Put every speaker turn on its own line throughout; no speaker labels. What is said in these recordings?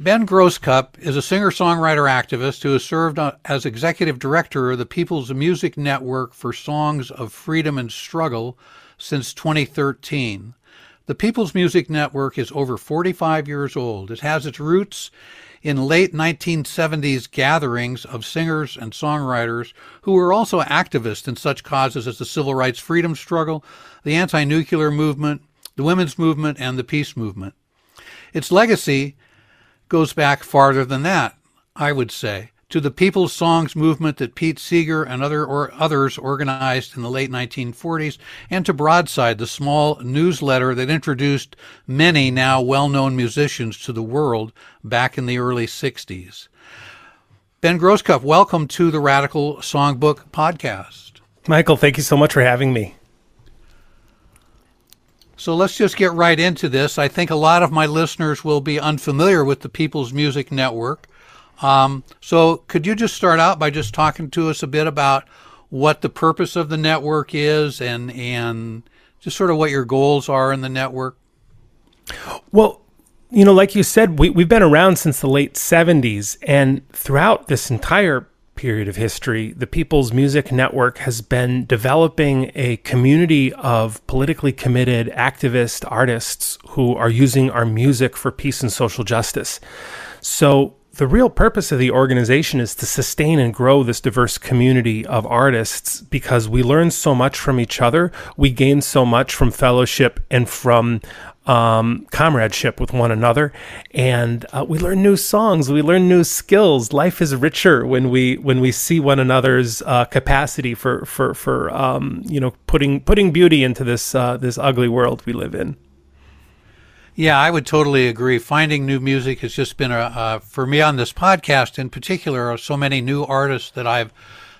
Ben Grosscup is a singer songwriter activist who has served as executive director of the People's Music Network for Songs of Freedom and Struggle since 2013. The People's Music Network is over 45 years old. It has its roots in late 1970s gatherings of singers and songwriters who were also activists in such causes as the civil rights freedom struggle, the anti nuclear movement, the women's movement, and the peace movement. Its legacy goes back farther than that, I would say, to the People's Songs movement that Pete Seeger and other or others organized in the late 1940s, and to Broadside, the small newsletter that introduced many now well-known musicians to the world back in the early 60s. Ben Grosscup, welcome to the Radical Songbook podcast.
Michael, thank you so much for having me.
So let's just get right into this. I think a lot of my listeners will be unfamiliar with the People's Music Network. Um, so could you just start out by just talking to us a bit about what the purpose of the network is and and just sort of what your goals are in the network?
Well, you know, like you said, we, we've been around since the late 70s, and throughout this entire period of history, the People's Music Network has been developing a community of politically committed activist artists who are using our music for peace and social justice. So, the real purpose of the organization is to sustain and grow this diverse community of artists because we learn so much from each other. We gain so much from fellowship and from um, comradeship with one another, and uh, we learn new songs. We learn new skills. Life is richer when we when we see one another's uh, capacity for for for um, you know putting putting beauty into this uh, this ugly world we live in.
Yeah, I would totally agree. Finding new music has just been a for me on this podcast in particular. So many new artists that I've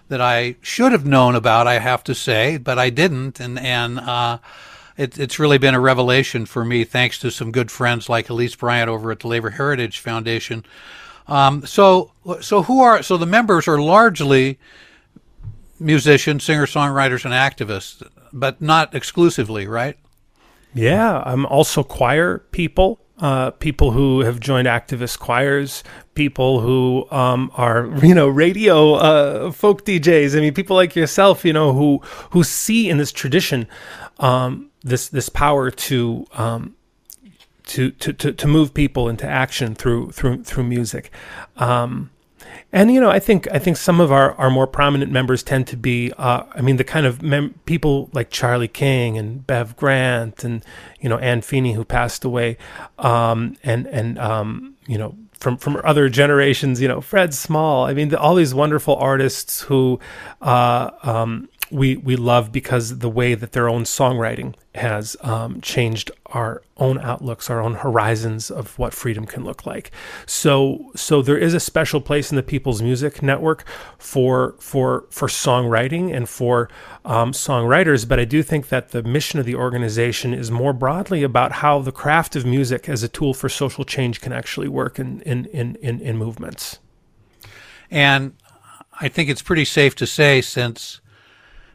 that I should have known about. I have to say, but I didn't, and and uh, it, it's really been a revelation for me, thanks to some good friends like Elise Bryant over at the Labor Heritage Foundation. Um, so, so who are so the members are largely musicians, singer songwriters, and activists, but not exclusively, right?
Yeah, I'm also choir people. Uh, people who have joined activist choirs, people who um, are you know radio uh, folk DJs. I mean, people like yourself, you know, who who see in this tradition um, this this power to um, to, to, to, to move people into action through through through music. Um, and you know, I think I think some of our, our more prominent members tend to be, uh, I mean, the kind of mem- people like Charlie King and Bev Grant and you know Anne Feeney who passed away, um, and and um, you know from from other generations, you know Fred Small. I mean, the, all these wonderful artists who uh, um, we we love because the way that their own songwriting has um, changed our own outlooks, our own horizons of what freedom can look like. So so there is a special place in the People's Music Network for for for songwriting and for um, songwriters. But I do think that the mission of the organization is more broadly about how the craft of music as a tool for social change can actually work in in in, in, in movements.
And I think it's pretty safe to say since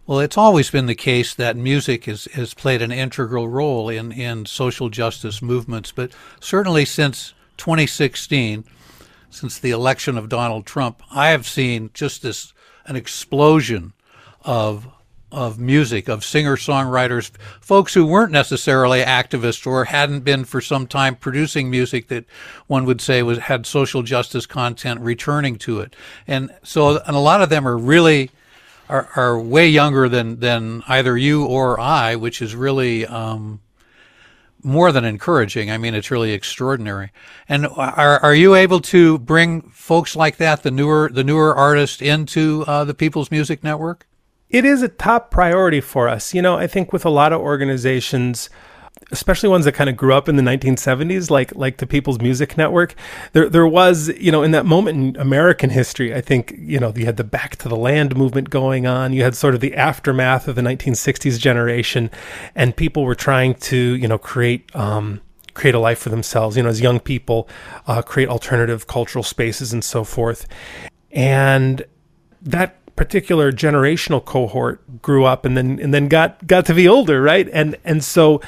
well, it's always been the case that music has, has played an integral role in, in social justice movements, but certainly since 2016, since the election of Donald Trump, I have seen just this an explosion of of music, of singer songwriters, folks who weren't necessarily activists or hadn't been for some time producing music that one would say was had social justice content returning to it. And so and a lot of them are really are, are way younger than, than either you or I, which is really um, more than encouraging. I mean, it's really extraordinary. And are, are you able to bring folks like that, the newer the newer artists, into uh, the People's Music Network?
It is a top priority for us. You know, I think with a lot of organizations especially ones that kind of grew up in the 1970s, like like the People's Music Network. There there was, you know, in that moment in American history, I think, you know, you had the Back to the Land movement going on. You had sort of the aftermath of the 1960s generation, and people were trying to, you know, create. Um, create a life for themselves, you know, as young people, uh, create alternative cultural spaces and so forth. And that particular generational cohort grew up and then and then got got to be older, right? And and so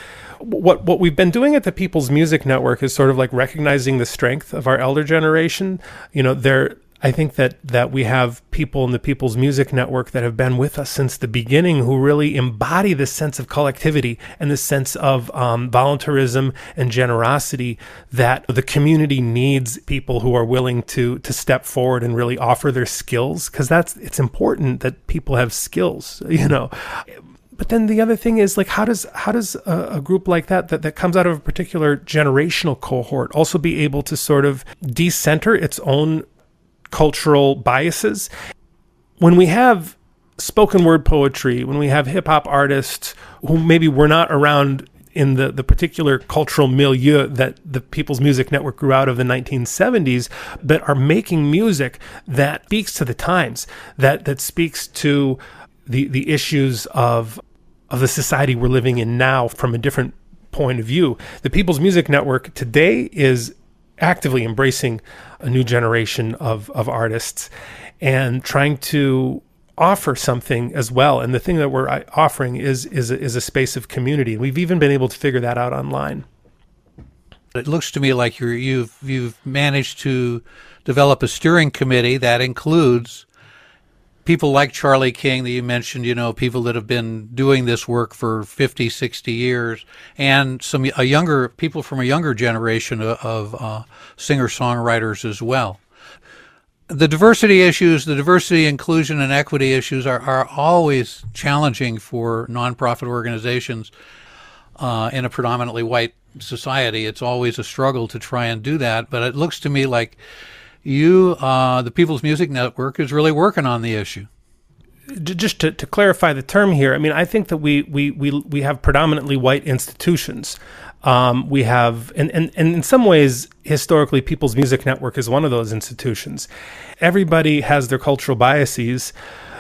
what what we've been doing at the People's Music Network is sort of like recognizing the strength of our elder generation. You know, they're I think that that we have people in the People's Music Network that have been with us since the beginning who really embody this sense of collectivity and this sense of um, voluntarism and generosity that the community needs people who are willing to to step forward and really offer their skills because that's it's important that people have skills you know but then the other thing is like how does how does a, a, group like that, that that comes out of a particular generational cohort also be able to sort of decenter its own cultural biases? When we have spoken word poetry when we have hip hop artists who maybe were not around in the, the particular cultural milieu that the People's Music Network grew out of the 1970s, but are making music that speaks to the times, that that speaks to the the issues of of the society we're living in now from a different point of view. The People's Music Network today is actively embracing a new generation of of artists and trying to offer something as well. And the thing that we're uh, offering is is is a space of community. And We've even been able to figure that out online.
It looks to me like you you've you've managed to develop a steering committee that includes people like Charlie King that you mentioned, you know, people that have been doing this work for 50, 60 years, and some a younger people from a younger generation of, uh, singer songwriters as well. The diversity issues, the diversity, inclusion, and equity issues are, are always challenging for nonprofit organizations uh, in a predominantly white society. It's always a struggle to try and do that, but it looks to me like you, uh, the People's Music Network, is really working on the issue.
Just to, to clarify the term here, I mean, I think that we we we, we have predominantly white institutions. Um, we have, and, and, and in some ways, historically, People's Music Network is one of those institutions. Everybody has their cultural biases.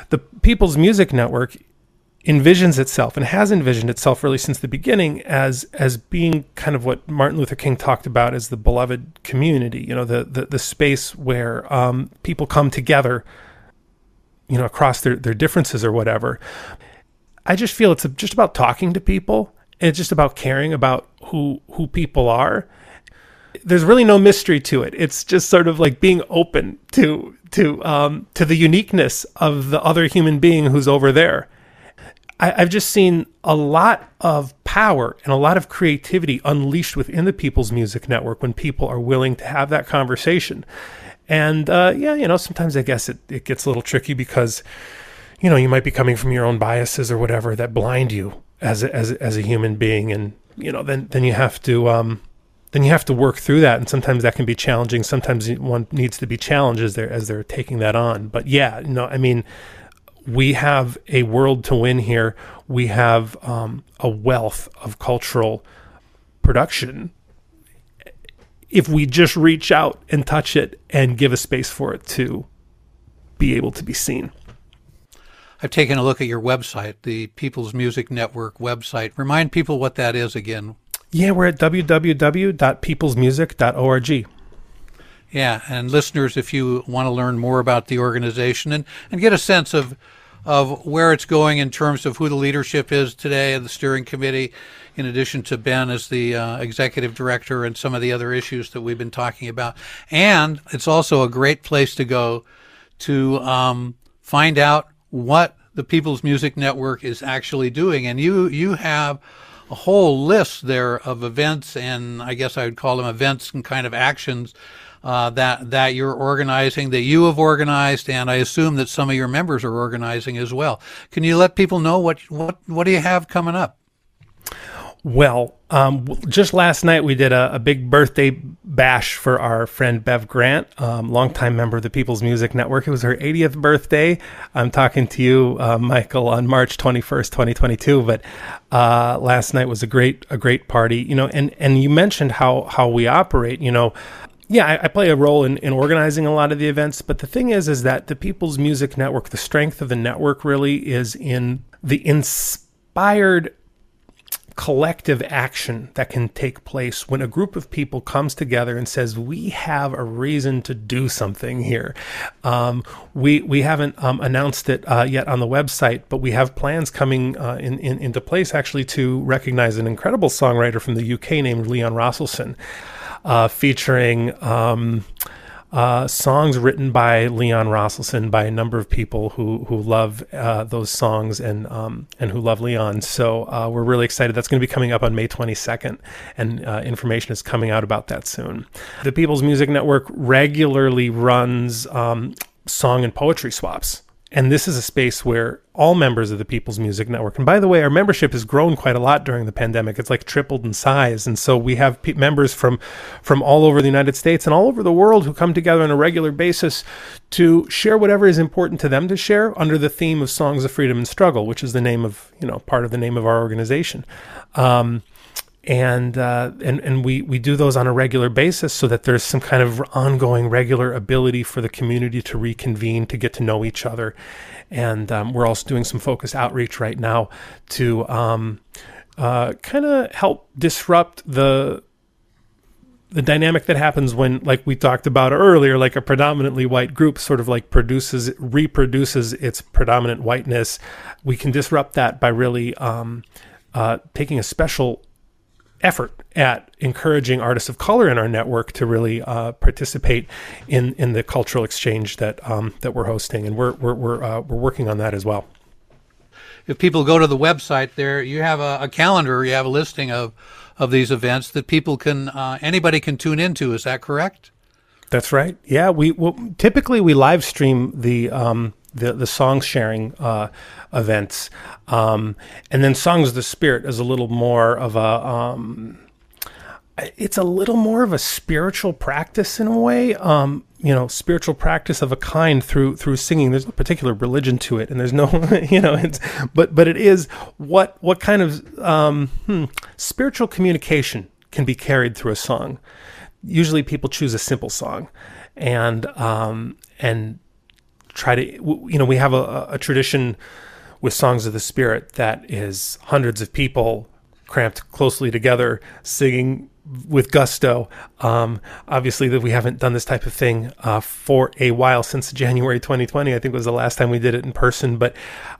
The People's Music Network envisions itself and has envisioned itself really since the beginning as as being kind of what Martin Luther King talked about as the beloved community. You know, the the, the space where um, people come together, you know, across their their differences or whatever. I just feel it's just about talking to people. And it's just about caring about who who people are. There's really no mystery to it. It's just sort of like being open to to um, to the uniqueness of the other human being who's over there I, have just seen a lot of power and a lot of creativity unleashed within the People's Music Network when people are willing to have that conversation. And uh, yeah, you know, sometimes I guess it, it gets a little tricky because, you know, you might be coming from your own biases or whatever that blind you as a, as, as a human being. And, you know, then, then you have to, um, then you have to work through that. And sometimes that can be challenging. Sometimes one needs to be challenged as they're, as they're taking that on. But yeah, you know, I mean, we have a world to win here. We have um, a wealth of cultural production. If we just reach out and touch it and give a space for it to be able to be seen.
I've taken a look at your website, the People's Music Network website. Remind people what that is again.
Yeah, we're at www.peoplesmusic.org.
Yeah, and listeners, if you want to learn more about the organization and, and get a sense of of where it's going in terms of who the leadership is today and the steering committee, in addition to Ben as the uh, executive director and some of the other issues that we've been talking about. And it's also a great place to go to um, find out what the People's Music Network is actually doing. And you you have a whole list there of events, and I guess I would call them events and kind of actions uh, that that you're organizing, that you have organized, and I assume that some of your members are organizing as well. Can you let people know what what what do you have coming up?
Well, um, just last night we did a, a, big birthday bash for our friend Bev Grant, um, longtime member of the People's Music Network. It was her 80th birthday. I'm talking to you, uh, Michael, on March 21st, 2022. But uh, last night was a great a great party. You know, and and you mentioned how how we operate. You know, yeah, I, I, play a role in, in organizing a lot of the events. But the thing is, is that the People's Music Network, the strength of the network really is in the inspired collective action that can take place when a group of people comes together and says we have a reason to do something here. Um, we we haven't um, announced it uh, yet on the website, but we have plans coming uh, in, in, into place actually to recognize an incredible songwriter from the UK named Leon Rosselson, uh, featuring. Um, uh, songs written by Leon Rosselson by a number of people who who love uh, those songs and um, and who love Leon. So uh, we're really excited. That's going to be coming up on May 22nd, and uh, information is coming out about that soon. The People's Music Network regularly runs um, song and poetry swaps. And this is a space where all members of the People's Music Network, and by the way, our membership has grown quite a lot during the pandemic. It's like tripled in size, and so we have members from from all over the United States and all over the world who come together on a regular basis to share whatever is important to them to share under the theme of Songs of Freedom and Struggle, which is the name of you know part of the name of our organization. Um, and uh, and and we we do those on a regular basis so that there's some kind of ongoing regular ability for the community to reconvene to get to know each other. And um, we're also doing some focus outreach right now to um, uh, kind of help disrupt the the dynamic that happens when like we talked about earlier like a predominantly white group sort of like produces reproduces its predominant whiteness. We can disrupt that by really um, uh, taking a special effort at encouraging artists of color in our network to really uh, participate in in the cultural exchange that um, that we're hosting, and we're we're we're, uh, we're working on that as well.
If people go to the website, there you have a, a calendar, you have a listing of of these events that people can uh, anybody can tune into. Is that correct?
That's right. Yeah, we well, typically we live stream the um, the the song sharing uh, events, um, and then songs of the spirit is a little more of a. Um, it's a little more of a spiritual practice in a way, um, you know, spiritual practice of a kind through through singing. There's no particular religion to it, and there's no, you know, it's but but it is what what kind of um, hmm, spiritual communication can be carried through a song. Usually, people choose a simple song, and um, and try to, you know, we have a, a tradition with Songs of the Spirit that is hundreds of people cramped closely together singing with gusto. Um, obviously, that we haven't done this type of thing uh, for a while since January 2020. I think was the last time we did it in person, but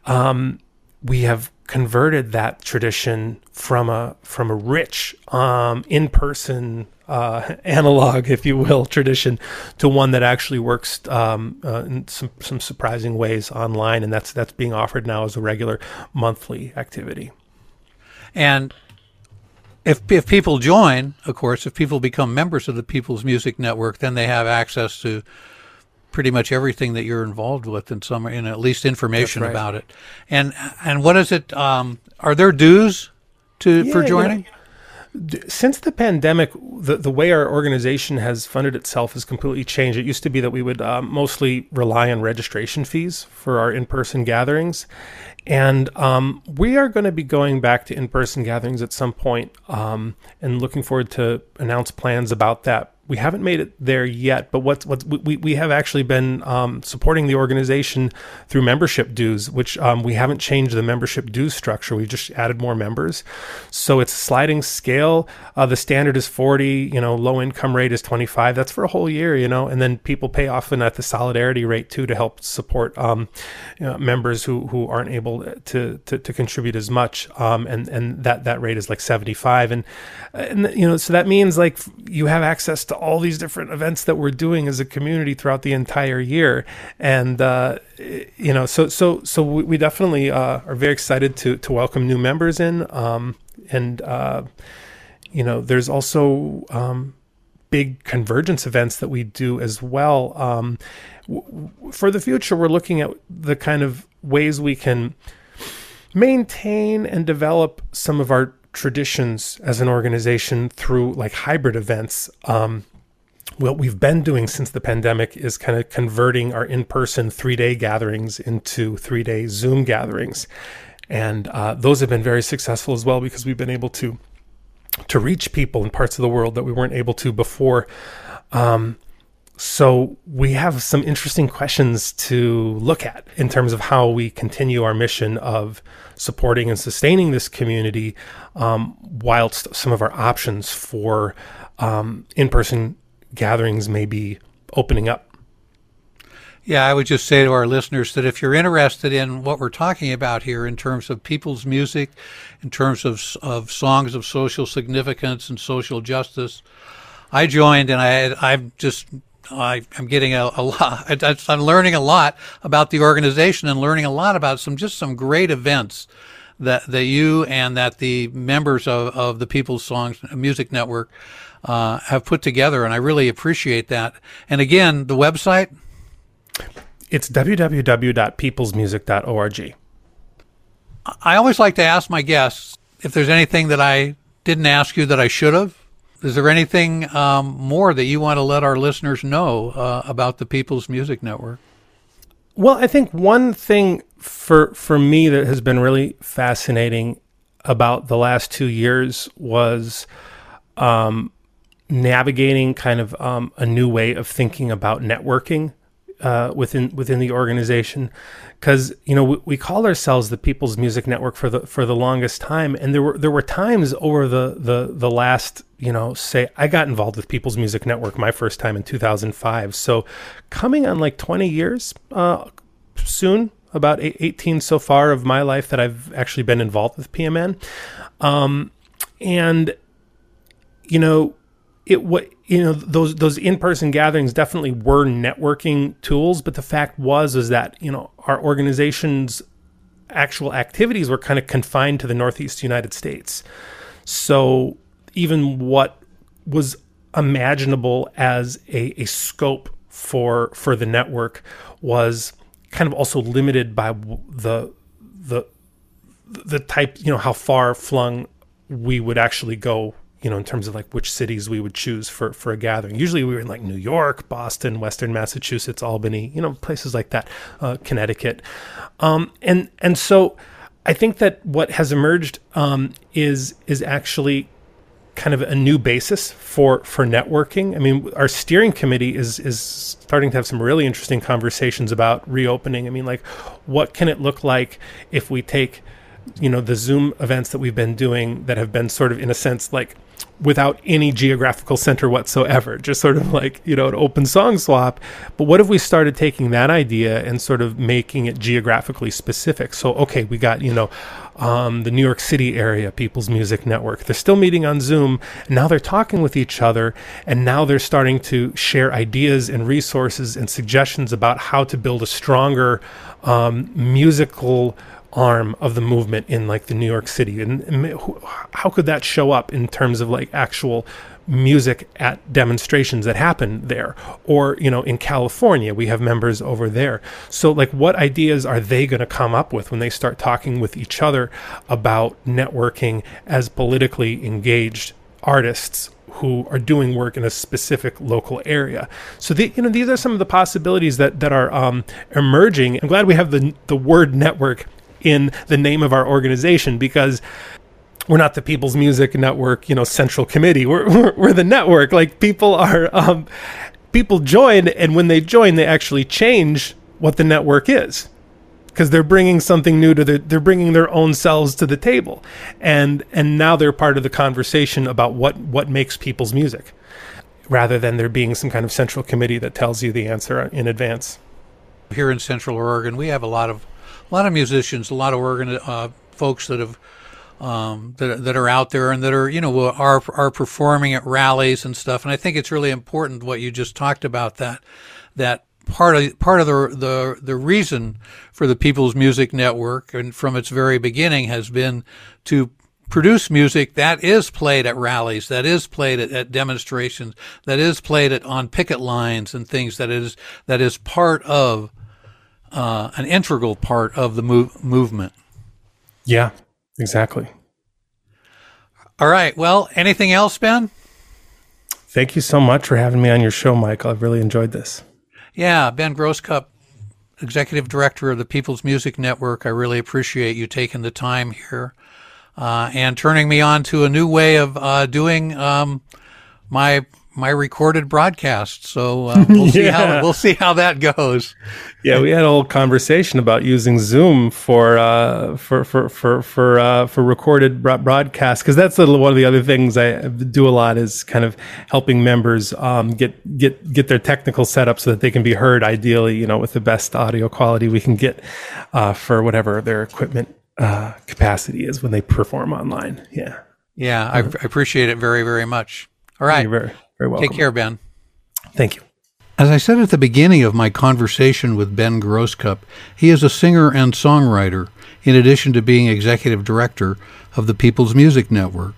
um, we have converted that tradition from a from a rich um, in person uh, analog, if you will, tradition to one that actually works um, uh, in some some surprising ways online, and that's that's being offered now as a regular monthly activity.
And if if people join, of course, if people become members of the People's Music Network, then they have access to pretty much everything that you're involved with in some in at least information right. about it. And and what is it? Um, are there dues to yeah, for joining?
Know, since the pandemic, the, the way our organization has funded itself has completely changed. It used to be that we would uh, mostly rely on registration fees for our in person gatherings. And um, we are going to be going back to in person gatherings at some point, um, and looking forward to announce plans about that we haven't made it there yet, but what's what we, we have actually been um, supporting the organization through membership dues, which um, we haven't changed the membership dues structure. We just added more members, so it's a sliding scale. Uh, the standard is forty, you know, low income rate is twenty five. That's for a whole year, you know, and then people pay often at the solidarity rate too to help support um, you know, members who who aren't able to to, to contribute as much, um, and and that that rate is like seventy five, and and you know, so that means like you have access to all these different events that we're doing as a community throughout the entire year. And, uh, you know, so, so, so we, definitely uh, are very excited to, to welcome new members in. Um, and, uh, you know, there's also, um, big convergence events that we do as well. Um, w- for the future, we're looking at the kind of ways we can maintain and develop some of our traditions as an organization through like hybrid events. Um, what we've been doing since the pandemic is kind of converting our in-person three-day gatherings into three-day Zoom gatherings, and uh, those have been very successful as well because we've been able to to reach people in parts of the world that we weren't able to before. Um, so we have some interesting questions to look at in terms of how we continue our mission of supporting and sustaining this community, um, whilst some of our options for um, in-person gatherings may be opening up.
Yeah, I would just say to our listeners that if you're interested in what we're talking about here in terms of people's music, in terms of, of songs of social significance and social justice, I joined and I, I'm just, I, am getting a, a lot, I'm learning a lot about the organization and learning a lot about some, just some great events that, that you and that the members of, of the People's Songs Music Network uh, have put together. And I really appreciate that. And again, the website,
it's www.peoplesmusic.org.
I always like to ask my guests if there's anything that I didn't ask you that I should have. Is there anything um, more that you want to let our listeners know uh, about the People's Music Network?
Well, I think one thing for for me that has been really fascinating about the last two years was um, navigating kind of um, a new way of thinking about networking uh, within within the organization. Because you know we, we called ourselves the People's Music Network for the for the longest time, and there were there were times over the the the last you know say I got involved with People's Music Network my first time in 2005, so coming on like 20 years uh, soon, about 18 so far of my life that I've actually been involved with PMN, um, and you know it what you know those those in-person gatherings definitely were networking tools but the fact was is that you know our organization's actual activities were kind of confined to the northeast united states. So even what was imaginable as a, a scope for for the network was kind of also limited by the the the type you know how far flung we would actually go you know, in terms of like which cities we would choose for for a gathering. Usually we were in like New York, Boston, Western Massachusetts, Albany, you know, places like that, uh, Connecticut, um, and and so I think that what has emerged um, is is actually kind of a new basis for for networking. I mean, our steering committee is is starting to have some really interesting conversations about reopening. I mean, like, what can it look like if we take you know the zoom events that we've been doing that have been sort of in a sense like without any geographical center whatsoever, just sort of like, you know, an open song swap. But what if we started taking that idea and sort of making it geographically specific? So, okay, we got, you know, um, the New York City area People's Music Network. They're still meeting on Zoom. Now they're talking with each other. And now they're starting to share ideas and resources and suggestions about how to build a stronger um, musical arm of the movement in like the New York City and, and, how could that show up in terms of like actual music at demonstrations that happen there or you know in California we have members over there so like what ideas are they going to come up with when they start talking with each other about networking as politically engaged artists who are doing work in a specific local area. So the, you know these are some of the possibilities that that are um, emerging. I'm glad we have the the word network in the name of our organization because we're not the People's Music Network, you know, central committee. We're we're, we're the network. Like people are, um, people join, and when they join, they actually change what the network is because they're bringing something new to the they're bringing their own selves to the table and and now they're part of the conversation about what what makes people's music rather than there being some kind of central committee that tells you the answer in advance
here in central oregon we have a lot of a lot of musicians, a lot of organ uh, folks that have um, that that are out there and that are you know are are performing at rallies and stuff. And I think it's really important what you just talked about that that part of part of the the the reason for the People's Music Network and from its very beginning has been to produce music that is played at rallies, that is played at, at, demonstrations, that is played at on picket lines and things that is that is part of uh, an integral part of the move- movement.
Yeah, exactly.
All right. Well, anything else, Ben?
Thank you so much for having me on your show, Michael. I've really enjoyed this.
Yeah, Ben Grosscup, Executive Director of the People's Music Network. I really appreciate you taking the time here uh, and turning me on to a new way of uh, doing um, my my recorded broadcast. So uh, we'll see how we'll see how that goes.
Yeah, we had a whole conversation about using Zoom for uh, for for for for uh, for recorded bro- broadcasts because that's a, one of the other things I do a lot is kind of helping members um, get get get their technical setup so that they can be heard ideally, you know, with the best audio quality we can get uh, for whatever their equipment uh, capacity is when they perform online. Yeah,
Yeah, I, I appreciate it very very much. All right,
very very welcome.
take care, Ben.
Thank you.
As I said at the beginning of my conversation with Ben Grosscup, he is a singer and songwriter, in addition to being executive director of the People's Music Network.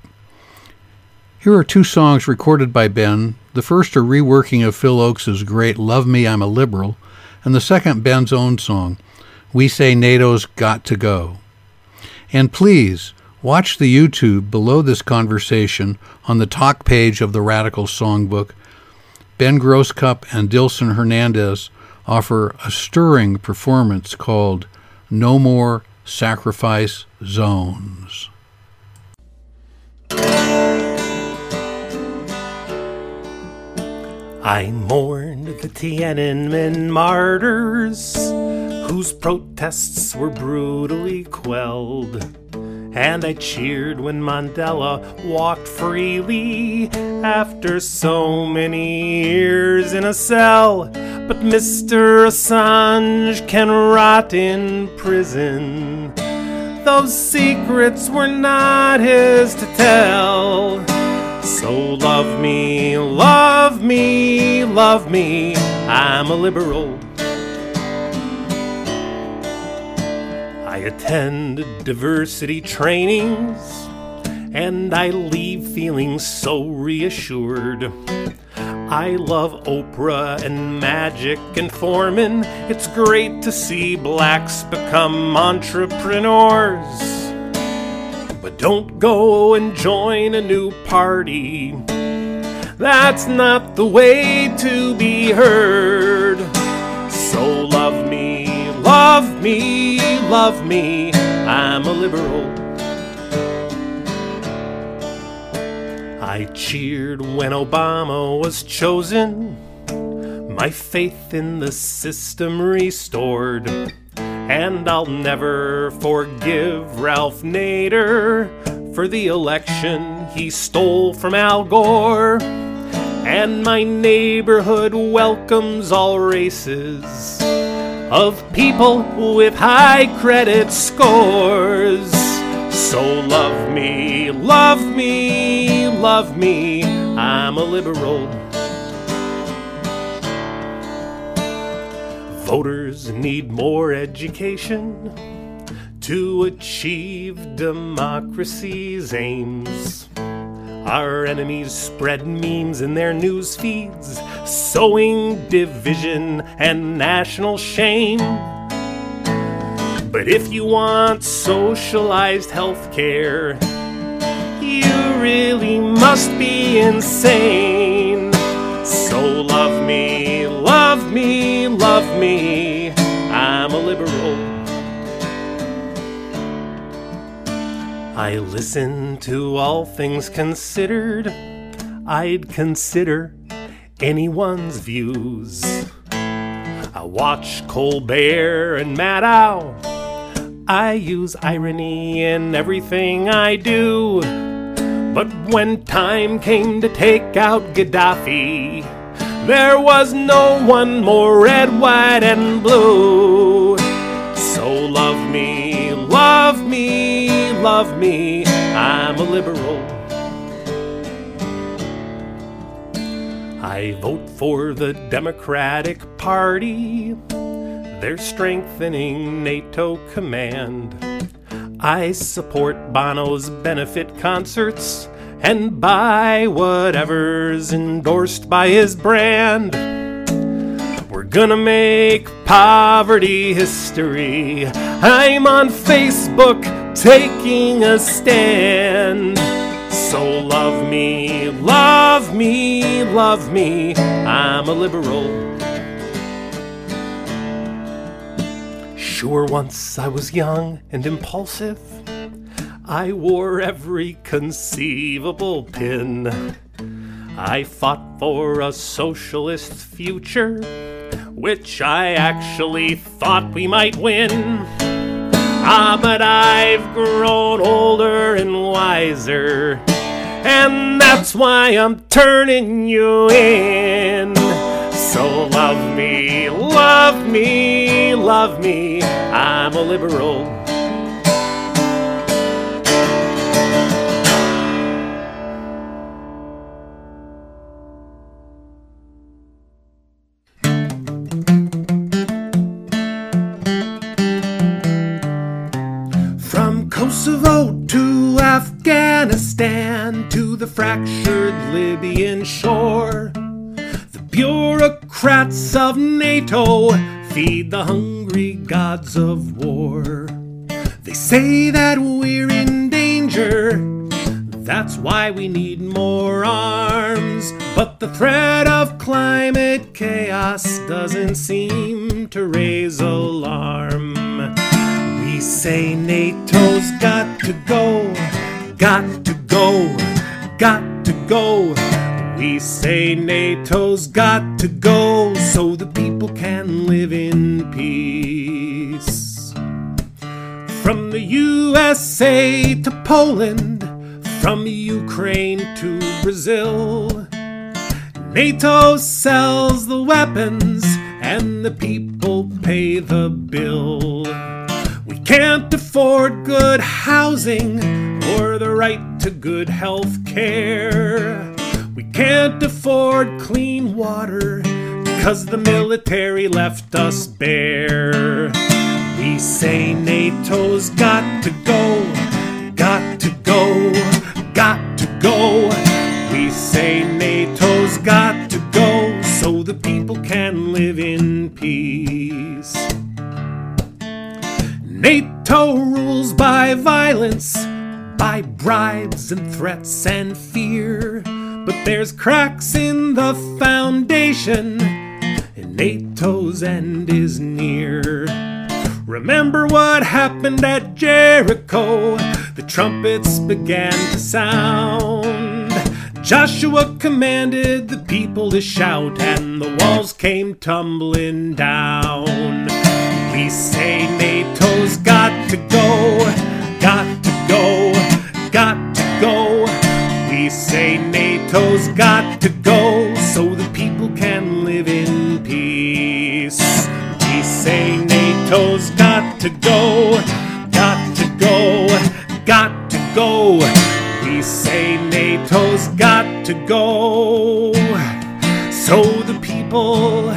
Here are two songs recorded by Ben. The first a reworking of Phil Ochs' great Love Me, I'm a Liberal, and the second Ben's own song, We Say NATO's Got to Go. And please, watch the YouTube below this conversation on the talk page of the Radical Songbook Ben Grosscup and Dilson Hernandez offer a stirring performance called No More Sacrifice Zones.
I mourned the Tiananmen martyrs, whose protests were brutally quelled. And I cheered when Mandela walked freely after so many years in a cell. But Mr. Assange can rot in prison. Those secrets were not his to tell. So love me, love me, love me. I'm a liberal. Attend diversity trainings and I leave feeling so reassured. I love Oprah and Magic and Foreman. It's great to see blacks become entrepreneurs. But don't go and join a new party. That's not the way to be heard. Me, love me. I'm a liberal. I cheered when Obama was chosen. My faith in the system restored. And I'll never forgive Ralph Nader for the election he stole from Al Gore. And my neighborhood welcomes all races of people with high credit scores. So love me, love me, love me. I'm a liberal. Voters need more education to achieve democracy's aims. Our enemies spread memes in their news feeds, sowing division and national shame. But if you want socialized health care, you really must be insane. So love me, love me, love me. I'm a liberal. I listen to all things considered. I'd consider anyone's views. Watch Colbert and Maddow. I use irony in everything I do. But when time came to take out Gaddafi, there was no one more red, white, and blue. So love me, love me, love me. I'm a liberal. I vote for the Democratic Party. They're strengthening NATO command. I support Bono's benefit concerts and buy whatever's endorsed by his brand. We're gonna make poverty history. I'm on Facebook taking a stand. So love me, love me, love me. I'm a liberal. Sure, once I was young and impulsive. I wore every conceivable pin. I fought for a socialist future, which I actually thought we might win. Ah, but I've grown older and wiser, and that's why I'm turning you in. So love me, love me, love me. I'm a liberal. The fractured Libyan shore. The bureaucrats of NATO feed the hungry gods of war. They say that we're in danger. That's why we need more arms. But the threat of climate chaos doesn't seem to raise alarm. We say NATO's got to go, got to go, got to go. We say NATO's got to go so the people can live in peace. From the USA to Poland, from Ukraine to Brazil, NATO sells the weapons and the people pay the bill. We can't afford good housing or the right to good health care. We can't afford clean water because the military left us bare. We say NATO's got to go, got to go, got to go. We say NATO's got to go so the people can live in peace. NATO rules by violence, by bribes and threats and fear. But there's cracks in the foundation, and NATO's end is near. Remember what happened at Jericho? The trumpets began to sound. Joshua commanded the people to shout, and the walls came tumbling down. We say NATO's got to go, got to go, got to go. We say NATO's got to go so the people can live in peace. We say NATO's got to go, got to go, got to go. We say NATO's got to go so the people